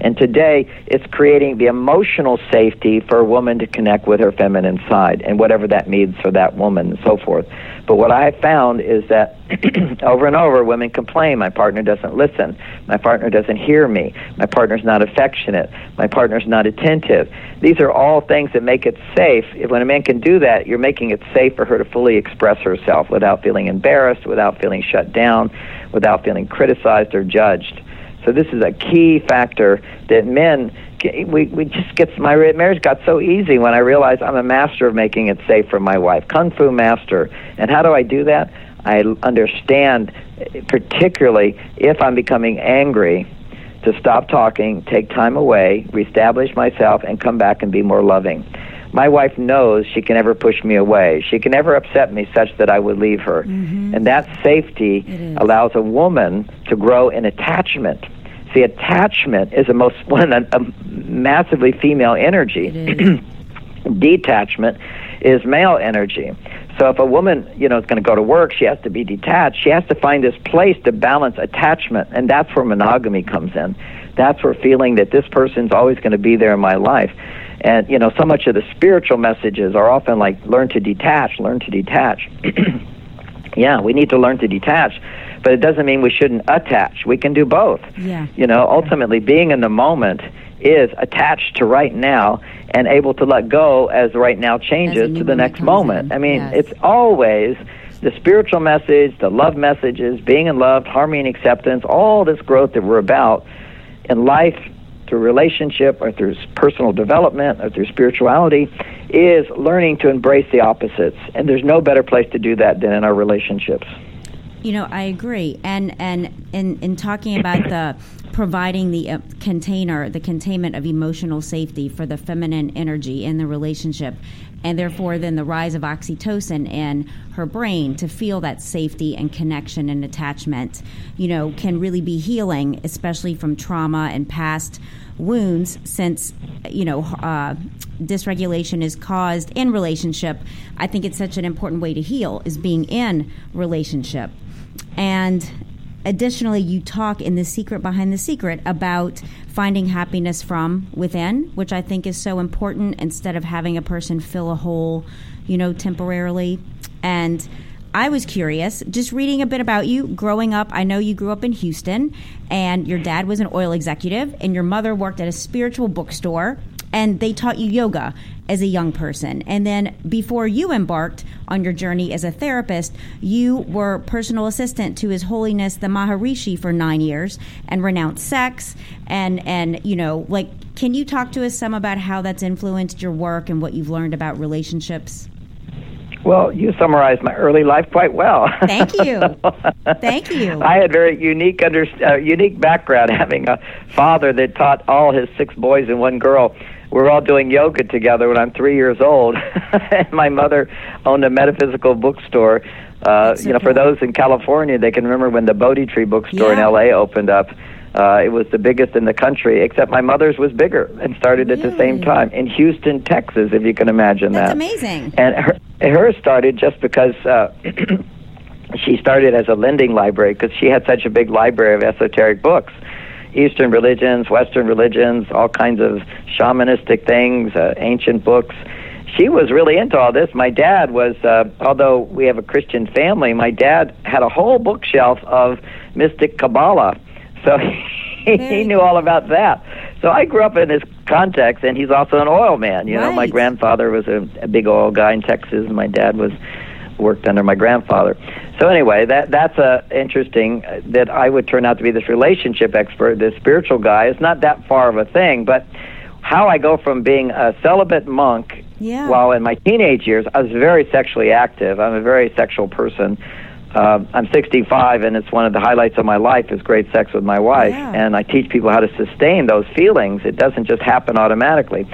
And today, it's creating the emotional safety for a woman to connect with her feminine side and whatever that means for that woman and so forth. But what I found is that *clears throat* over and over, women complain my partner doesn't listen, my partner doesn't hear me, my partner's not affectionate, my partner's not attentive. These are all things that make it safe. If when a man can do that, you're making it safe for her to fully express herself without feeling embarrassed, without feeling shut down, without feeling criticized or judged. So this is a key factor that men we we just gets my marriage got so easy when I realized I'm a master of making it safe for my wife, kung fu master. And how do I do that? I understand, eh, particularly if I'm becoming angry, to stop talking, take time away, reestablish myself, and come back and be more loving. My wife knows she can never push me away. She can never upset me such that I would leave her. Mm-hmm. And that safety allows a woman to grow in attachment. See, attachment is a most *laughs* one a, a massively female energy. *clears throat* Detachment is male energy. So if a woman, you know, is going to go to work, she has to be detached. She has to find this place to balance attachment, and that's where monogamy comes in. That's where feeling that this person's always going to be there in my life. And you know, so much of the spiritual messages are often like learn to detach, learn to detach. *clears throat* yeah, we need to learn to detach, but it doesn't mean we shouldn't attach. We can do both. Yeah. You know, ultimately being in the moment is attached to right now and able to let go as right now changes to the next moment. in. I mean, Yes. it's always the spiritual message, the love messages, being in love, harmony and acceptance, all this growth that we're about in life through relationship or through personal development or through spirituality is learning to embrace the opposites. And there's no better place to do that than in our relationships. You know, I agree. And and in in talking about the providing the uh, container, the containment of emotional safety for the feminine energy in the relationship, and therefore then the rise of oxytocin in her brain to feel that safety and connection and attachment, you know, can really be healing, especially from trauma and past wounds since you know uh, dysregulation is caused in relationship i think it's such an important way to heal is being in relationship and additionally you talk in the secret behind the secret about finding happiness from within which i think is so important instead of having a person fill a hole you know temporarily and I was curious, just reading a bit about you growing up. I know you grew up in Houston, and your dad was an oil executive, and your mother worked at a spiritual bookstore, and they taught you yoga as a young person. And then before you embarked on your journey as a therapist, you were personal assistant to His Holiness the Maharishi for nine years and renounced sex. And, and you know, like, can you talk to us some about how that's influenced your work and what you've learned about relationships? Well, you summarized my early life quite well. Thank you. *laughs* Thank you. I had very unique under uh, unique background, *laughs* having a father that taught all his six boys and one girl. We were all doing yoga together when I'm three years old, and *laughs* my mother owned a metaphysical bookstore. Uh, That's you know, for those in California, they can remember when the Bodhi Tree bookstore Yeah. in L.A. opened up. Uh, it was the biggest in the country, except my mother's was bigger and started at the same time in Houston, Texas, if you can imagine That's that. amazing. And her, hers started just because uh, *clears throat* she started as a lending library because she had such a big library of esoteric books. Eastern religions, Western religions, all kinds of shamanistic things, uh, ancient books. She was really into all this. My dad was, uh, although we have a Christian family, my dad had a whole bookshelf of mystic Kabbalah. So *laughs* he, Very knew all about that. So I grew up in this context, and he's also an oil man. You know, my grandfather was a, a big oil guy in Texas, and my dad was worked under my grandfather. So anyway, that that's uh, interesting uh, that I would turn out to be this relationship expert, this spiritual guy. It's not that far of a thing, but how I go from being a celibate monk Yeah. While in my teenage years, I was very sexually active. I'm a very sexual person. Uh, I'm 65, and it's one of the highlights of my life is great sex with my wife. Yeah. And I teach people how to sustain those feelings. It doesn't just happen automatically,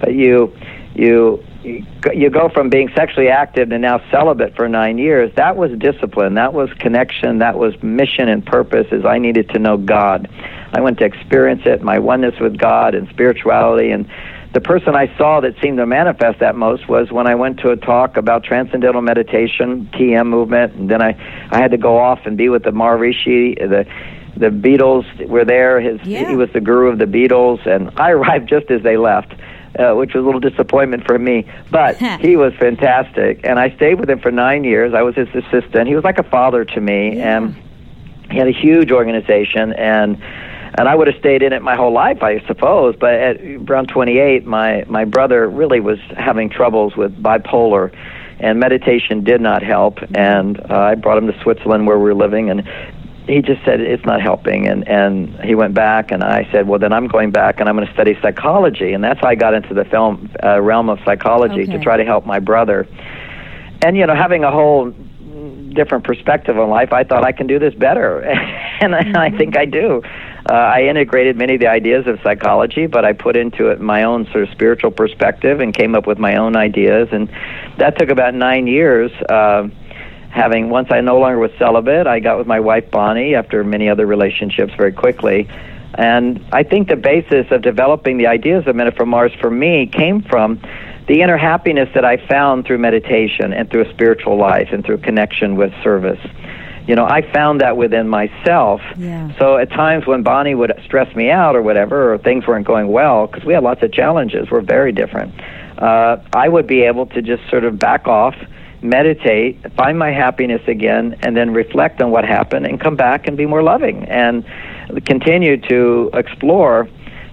but you you you go from being sexually active to now celibate for nine years. That was discipline. That was connection. That was mission and purpose. Is I needed to know God. I went to experience it, my oneness with God and spirituality and the person I saw that seemed to manifest that most was when I went to a talk about transcendental meditation, TM movement, and then I, I had to go off and be with the Maharishi, the the Beatles were there. His Yeah. he was the guru of the Beatles, and I *laughs* arrived just as they left. Uh, which was a little disappointment for me, but *laughs* he was fantastic, and I stayed with him for nine years. I was his assistant. He was like a father to me, Yeah. and he had a huge organization, and and I would have stayed in it my whole life, I suppose. But at around 28, my my brother really was having troubles with bipolar, and meditation did not help. And uh, I brought him to Switzerland where we were living, and he just said it's not helping. And and he went back, and I said, well, then I'm going back, and I'm going to study psychology. And that's how I got into the film uh, realm of psychology to try to help my brother. And you know, having a whole different perspective on life, I thought I can do this better, *laughs* and I, I think I do. Uh, I integrated many of the ideas of psychology, but I put into it my own sort of spiritual perspective and came up with my own ideas, and that took about nine years. Uh, having once I no longer was celibate, I got with my wife Bonnie after many other relationships very quickly. And I think the basis of developing the ideas of Men from Mars for me came from the inner happiness that I found through meditation and through a spiritual life and through connection with service. You know, I found that within myself. Yeah. So at times when Bonnie would stress me out or whatever, or things weren't going well, because we had lots of challenges, we're very different, uh, I would be able to just sort of back off, meditate, find my happiness again, and then reflect on what happened and come back and be more loving and continue to explore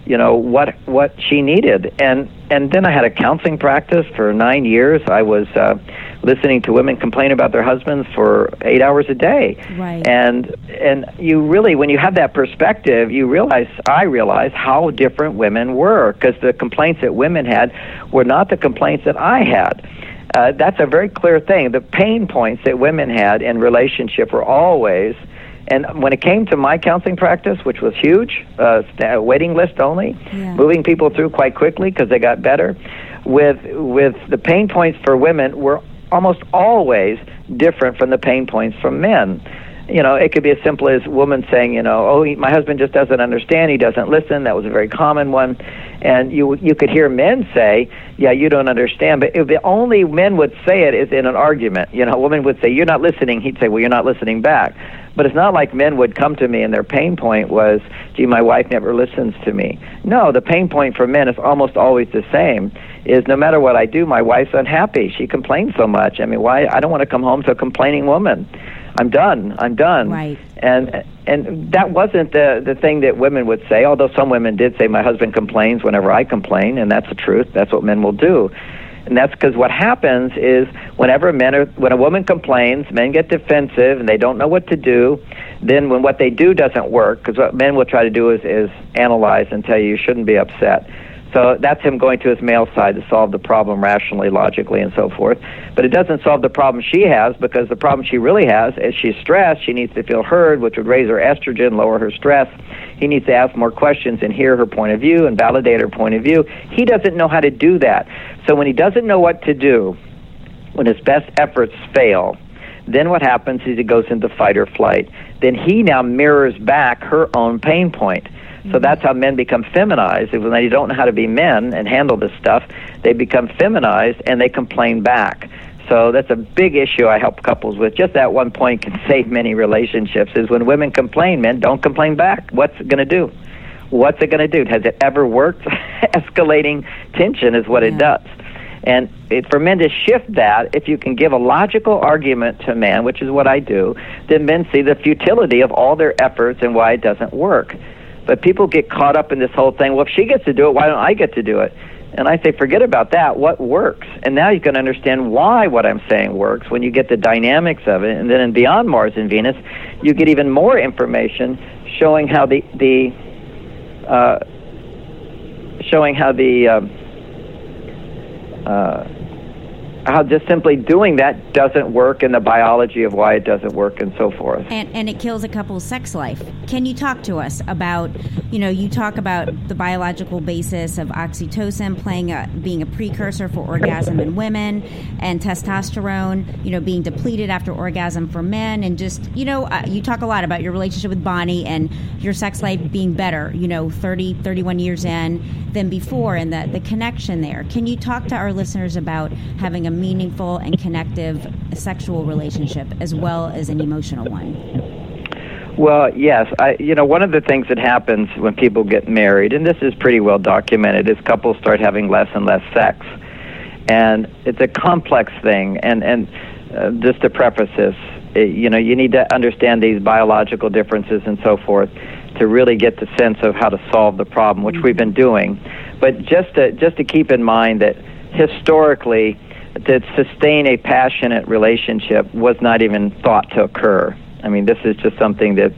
you know what what she needed. And and then I had a counseling practice for 9 years. I was uh listening to women complain about their husbands for 8 hours a day. Right. and and you really when you have that perspective you realize I realize how different women were because the complaints that women had were not the complaints that I had uh, that's a very clear thing the pain points that women had in relationship were always and when it came to my counseling practice, which was huge, uh, sta- waiting list only, Yeah. moving people through quite quickly because they got better, with with the pain points for women were almost always different from the pain points from men. You know, it could be as simple as woman saying, you know, oh, he, my husband just doesn't understand. He doesn't listen. That was a very common one, and you you could hear men say, yeah, you don't understand. But if the only men would say it is in an argument. You know, a woman would say, you're not listening. He'd say, well, you're not listening back. But it's not like men would come to me and their pain point was, gee, my wife never listens to me. No, the pain point for men is almost always the same. Is no matter what I do, my wife's unhappy. She complains so much. I mean, why? I don't want to come home to a complaining woman. I'm done. I'm done. Right. And and that wasn't the the thing that women would say. Although some women did say, my husband complains whenever I complain, and that's the truth. That's what men will do. And that's because what happens is whenever men are, when a woman complains, men get defensive and they don't know what to do. Then when what they do doesn't work, because what men will try to do is, is analyze and tell you you shouldn't be upset. So that's him going to his male side to solve the problem rationally, logically, and so forth. But it doesn't solve the problem she has because the problem she really has is she's stressed. She needs to feel heard, which would raise her estrogen, lower her stress. He needs to ask more questions and hear her point of view and validate her point of view. He doesn't know how to do that. So when he doesn't know what to do, when his best efforts fail, then what happens is he goes into fight or flight. Then he now mirrors back her own pain point. So that's how men become feminized. When they don't know how to be men and handle this stuff, they become feminized and they complain back. So that's a big issue I help couples with. Just that one point can *laughs* save many relationships is when women complain, men don't complain back. What's it going to do? What's it going to do? Has it ever worked? *laughs* Escalating tension is what it does. And it, for men to shift that, if you can give a logical argument to a man, which is what I do, then men see the futility of all their efforts and why it doesn't work. But people get caught up in this whole thing. Well, if she gets to do it, why don't I get to do it? And I say, forget about that. What works? And now you can understand why what I'm saying works when you get the dynamics of it. And then in Beyond Mars and Venus, you get even more information showing how the the uh, showing how the um, uh, how just simply doing that doesn't work and the biology of why it doesn't work and so forth. And, and it kills a couple's sex life. Can you talk to us about, you know, you talk about the biological basis of oxytocin playing a, being a precursor for orgasm in women and testosterone, you know, being depleted after orgasm for men. And just, you know, uh, you talk a lot about your relationship with Bonnie and your sex life being better, you know, 30, 31 years in than before and the, the connection there. Can you talk to our listeners about having a meaningful and connective sexual relationship as well as an emotional one? Well, yes. I, you know, one of the things that happens when people get married, and this is pretty well documented, is couples start having less and less sex, and it's a complex thing. And and uh, just to preface this, it, you know, you need to understand these biological differences and so forth to really get the sense of how to solve the problem, which we've been doing. But just to just to keep in mind that historically to sustain a passionate relationship was not even thought to occur. I mean, this is just something that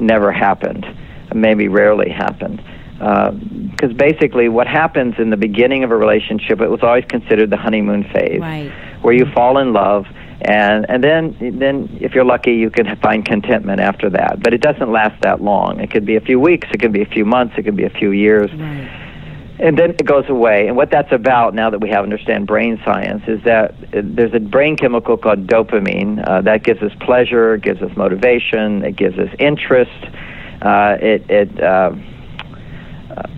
never happened, maybe rarely happened. Because uh, basically, what happens in the beginning of a relationship, it was always considered the honeymoon phase, right. where you fall in love, and and then then if you're lucky, you can find contentment after that. But it doesn't last that long. It could be a few weeks, it could be a few months, it could be a few years. Right and then it goes away. And what that's about, now that we have understand brain science, is that there's a brain chemical called dopamine uh, that gives us pleasure, gives us motivation, it gives us interest. Uh, it, it, uh,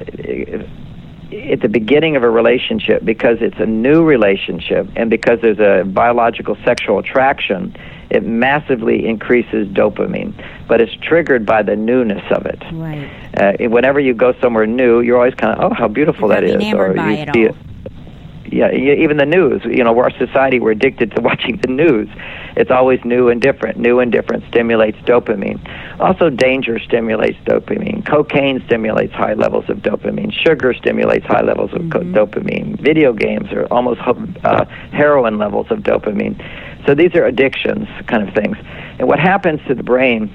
it, at the beginning of a relationship, because it's a new relationship, and because there's a biological sexual attraction, it massively increases dopamine, but it's triggered by the newness of it. Right. Uh, whenever you go somewhere new, you're always kind of, oh, how beautiful you're that is, or you it see all. it. Yeah, even the news. You know, our society, we're addicted to *laughs* watching the news. It's always new and different. New and different stimulates dopamine. Also, danger stimulates dopamine. Cocaine stimulates high levels of dopamine. Sugar stimulates high levels of mm-hmm. dopamine. Video games are almost uh, heroin levels of dopamine. So these are addictions kind of things. And what happens to the brain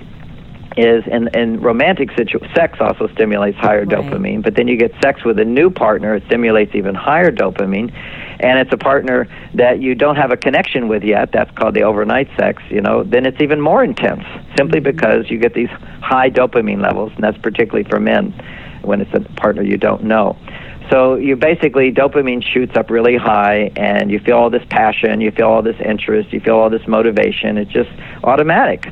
is in, in romantic situ- sex also stimulates higher right. dopamine, but then you get sex with a new partner, it stimulates even higher dopamine, and it's a partner that you don't have a connection with yet. That's called the overnight sex. You know, then it's even more intense, simply Mm-hmm. because you get these high dopamine levels, and that's particularly for men when it's a partner you don't know. So you basically dopamine shoots up really high, and you feel all this passion, you feel all this interest, you feel all this motivation. It's just automatic.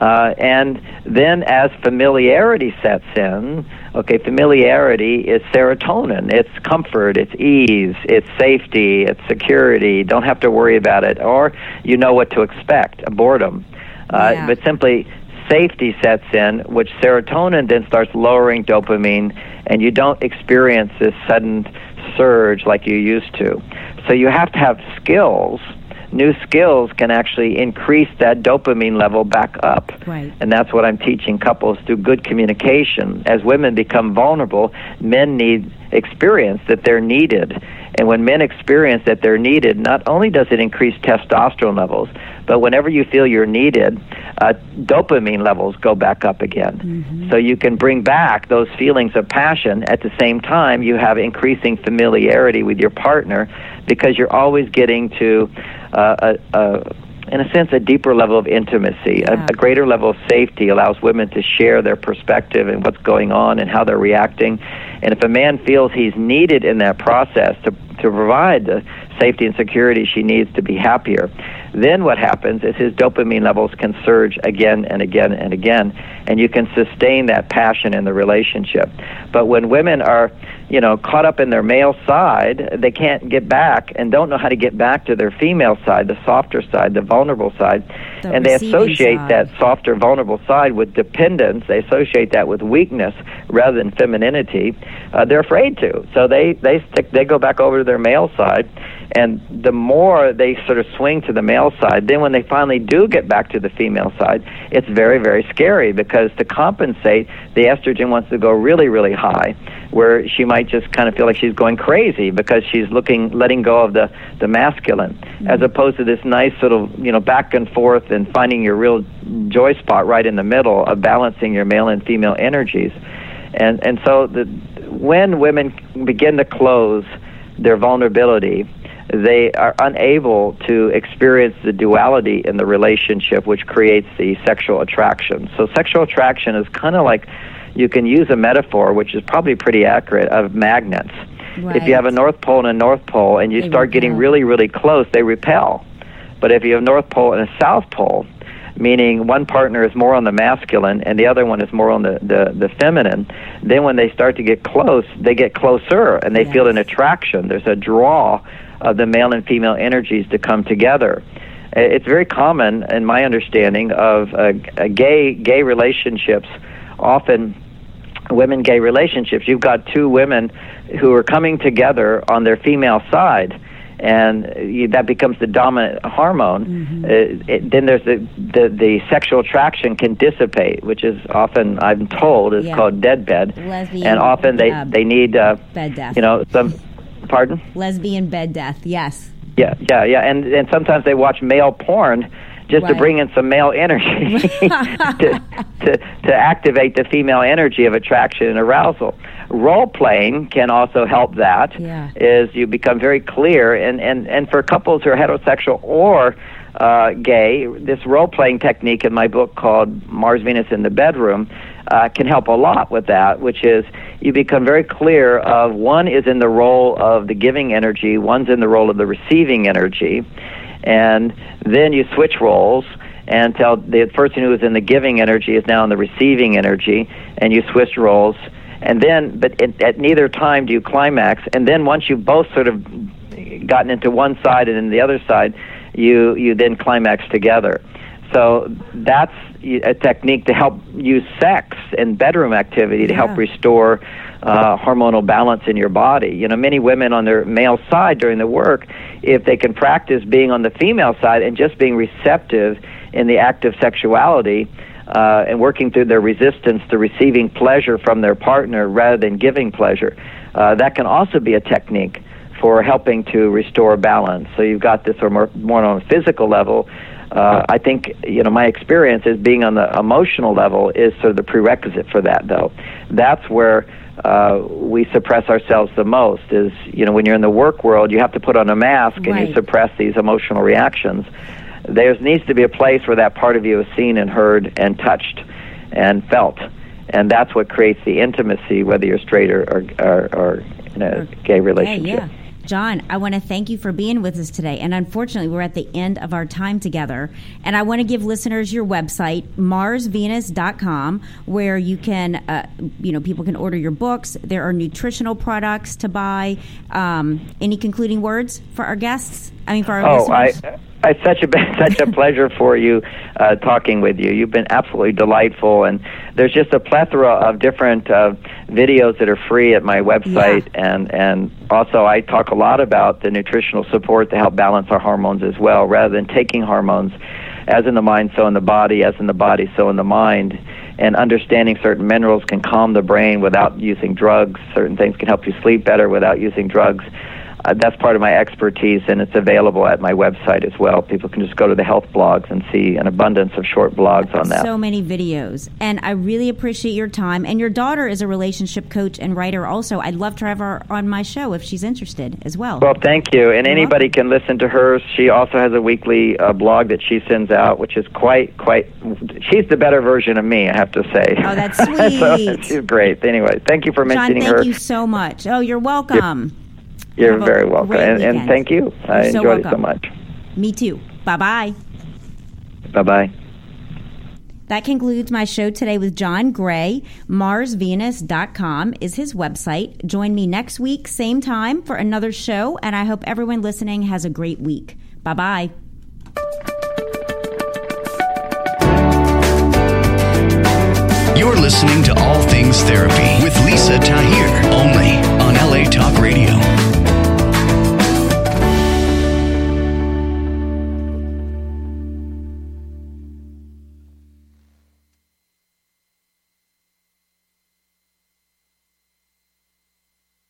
Uh, and then as familiarity sets in, okay, familiarity is serotonin. It's comfort, it's ease, it's safety, it's security. Don't have to worry about it, or you know what to expect. Boredom. Uh, Yeah. But simply safety sets in, which serotonin then starts lowering dopamine, and you don't experience this sudden surge like you used to. So you have to have skills. New skills can actually increase that dopamine level back up. Right. And that's what I'm teaching couples through good communication. As women become vulnerable, men need experience that they're needed. And when men experience that they're needed, not only does it increase testosterone levels, but whenever you feel you're needed, uh, dopamine levels go back up again. So you can bring back those feelings of passion. At the same time, you have increasing familiarity with your partner because you're always getting to uh, a, a in a sense, a deeper level of intimacy, Yeah. a, a greater level of safety allows women to share their perspective and what's going on and how they're reacting. And if a man feels he's needed in that process to, to provide the safety and security she needs to be happier, then what happens is his dopamine levels can surge again and again and again, and you can sustain that passion in the relationship. But when women are, you know, caught up in their male side, they can't get back and don't know how to get back to their female side, the softer side, the vulnerable side, The and they associate side. that softer, vulnerable side with dependence. They associate that with weakness rather than femininity. Uh, they're afraid to, so they they stick. They go back over to their male side, and the more they sort of swing to the male side, then when they finally do get back to the female side, it's very very scary because to compensate, the estrogen wants to go really really high, where she might just kind of feel like she's going crazy because she's looking letting go of the the masculine, as mm. opposed to this nice sort of you know back and forth and finding your real joy spot right in the middle of balancing your male and female energies, and and so the when women begin to close their vulnerability, they are unable to experience the duality in the relationship, which creates the sexual attraction. So, sexual attraction is kind of like you can use a metaphor, which is probably pretty accurate, of magnets. Right. If you have a North Pole and a North Pole and you They start getting really, really close, they repel. But if you have North Pole and a South Pole, meaning one partner is more on the masculine and the other one is more on the, the, the feminine, then when they start to get close, they get closer and they feel an attraction. There's a draw of the male and female energies to come together. It's very common, in my understanding, of uh, uh, gay gay relationships. Often, women gay relationships. You've got two women who are coming together on their female side, and you, that becomes the dominant hormone. Uh, it, then there's the, the the sexual attraction can dissipate, which is often I'm told is Yeah. called dead bed, Lesbian, and often they uh, they need uh, bed death. you know some. Pardon? Lesbian bed death. Yes. Yeah, yeah, yeah, and and sometimes they watch male porn just to bring in some male energy *laughs* to, *laughs* to to activate the female energy of attraction and arousal. Role playing can also help that. Yeah. Is you become very clear, and and and for couples who are heterosexual or uh, gay, this role playing technique in my book called Mars Venus in the Bedroom uh, can help a lot with that, which is you become very clear of one is in the role of the giving energy, one's in the role of the receiving energy, and then you switch roles and tell the person who is in the giving energy is now in the receiving energy, and you switch roles. And then, but at, at neither time do you climax. And then once you've both sort of gotten into one side and then the other side, you you then climax together. So that's a technique to help use sex and bedroom activity to help restore uh, hormonal balance in your body. You know, many women on their male side during the work, if they can practice being on the female side and just being receptive in the act of sexuality. Uh, and working through their resistance to receiving pleasure from their partner rather than giving pleasure. Uh, that can also be a technique for helping to restore balance. So you've got this of more, more on a physical level. Uh, I think you know my experience is being on the emotional level is sort of the prerequisite for that. Though that's where uh, we suppress ourselves the most. Is you know when you're in the work world, you have to put on a mask and you suppress these emotional reactions. There needs to be a place where that part of you is seen and heard and touched and felt, and that's what creates the intimacy, whether you're straight or or, or, or in a gay relationship. yeah. John, I want to thank you for being with us today. And unfortunately, we're at the end of our time together. And I want to give listeners your website, marsvenus.com, where you can, uh, you know, people can order your books. There are nutritional products to buy. Um, any concluding words for our guests? I mean, for our Oh, I, listeners? It's such a *laughs* such a pleasure for you uh, talking with you. You've been absolutely delightful, and there's just a plethora of different uh, videos that are free at my website, and and also I talk a lot about the nutritional support to help balance our hormones as well, rather than taking hormones. As in the mind, so in the body. As in the body, so in the mind. And understanding certain minerals can calm the brain without using drugs. Certain things can help you sleep better without using drugs. Uh, that's part of my expertise, and it's available at my website as well. People can just go to the health blogs and see an abundance of short blogs on that. So many videos. And I really appreciate your time. And your daughter is a relationship coach and writer also. I'd love to have her on my show if she's interested as well. Well, thank you. And anybody can listen to hers. She also has a weekly uh, blog that she sends out, which is quite, quite. She's the better version of me, I have to say. Oh, that's *laughs* so, sweet. she's great. Anyway, thank you for John, mentioning thank her. Thank you so much. Oh, you're welcome. You're Have very welcome, and, and thank you. I You're so enjoyed it so much. Me too. Bye bye. Bye bye. That concludes my show today with John Gray. MarsVenus.com is his website. Join me next week, same time, for another show, and I hope everyone listening has a great week. Bye bye. You're listening to All Things Therapy with Lisa Tahir, only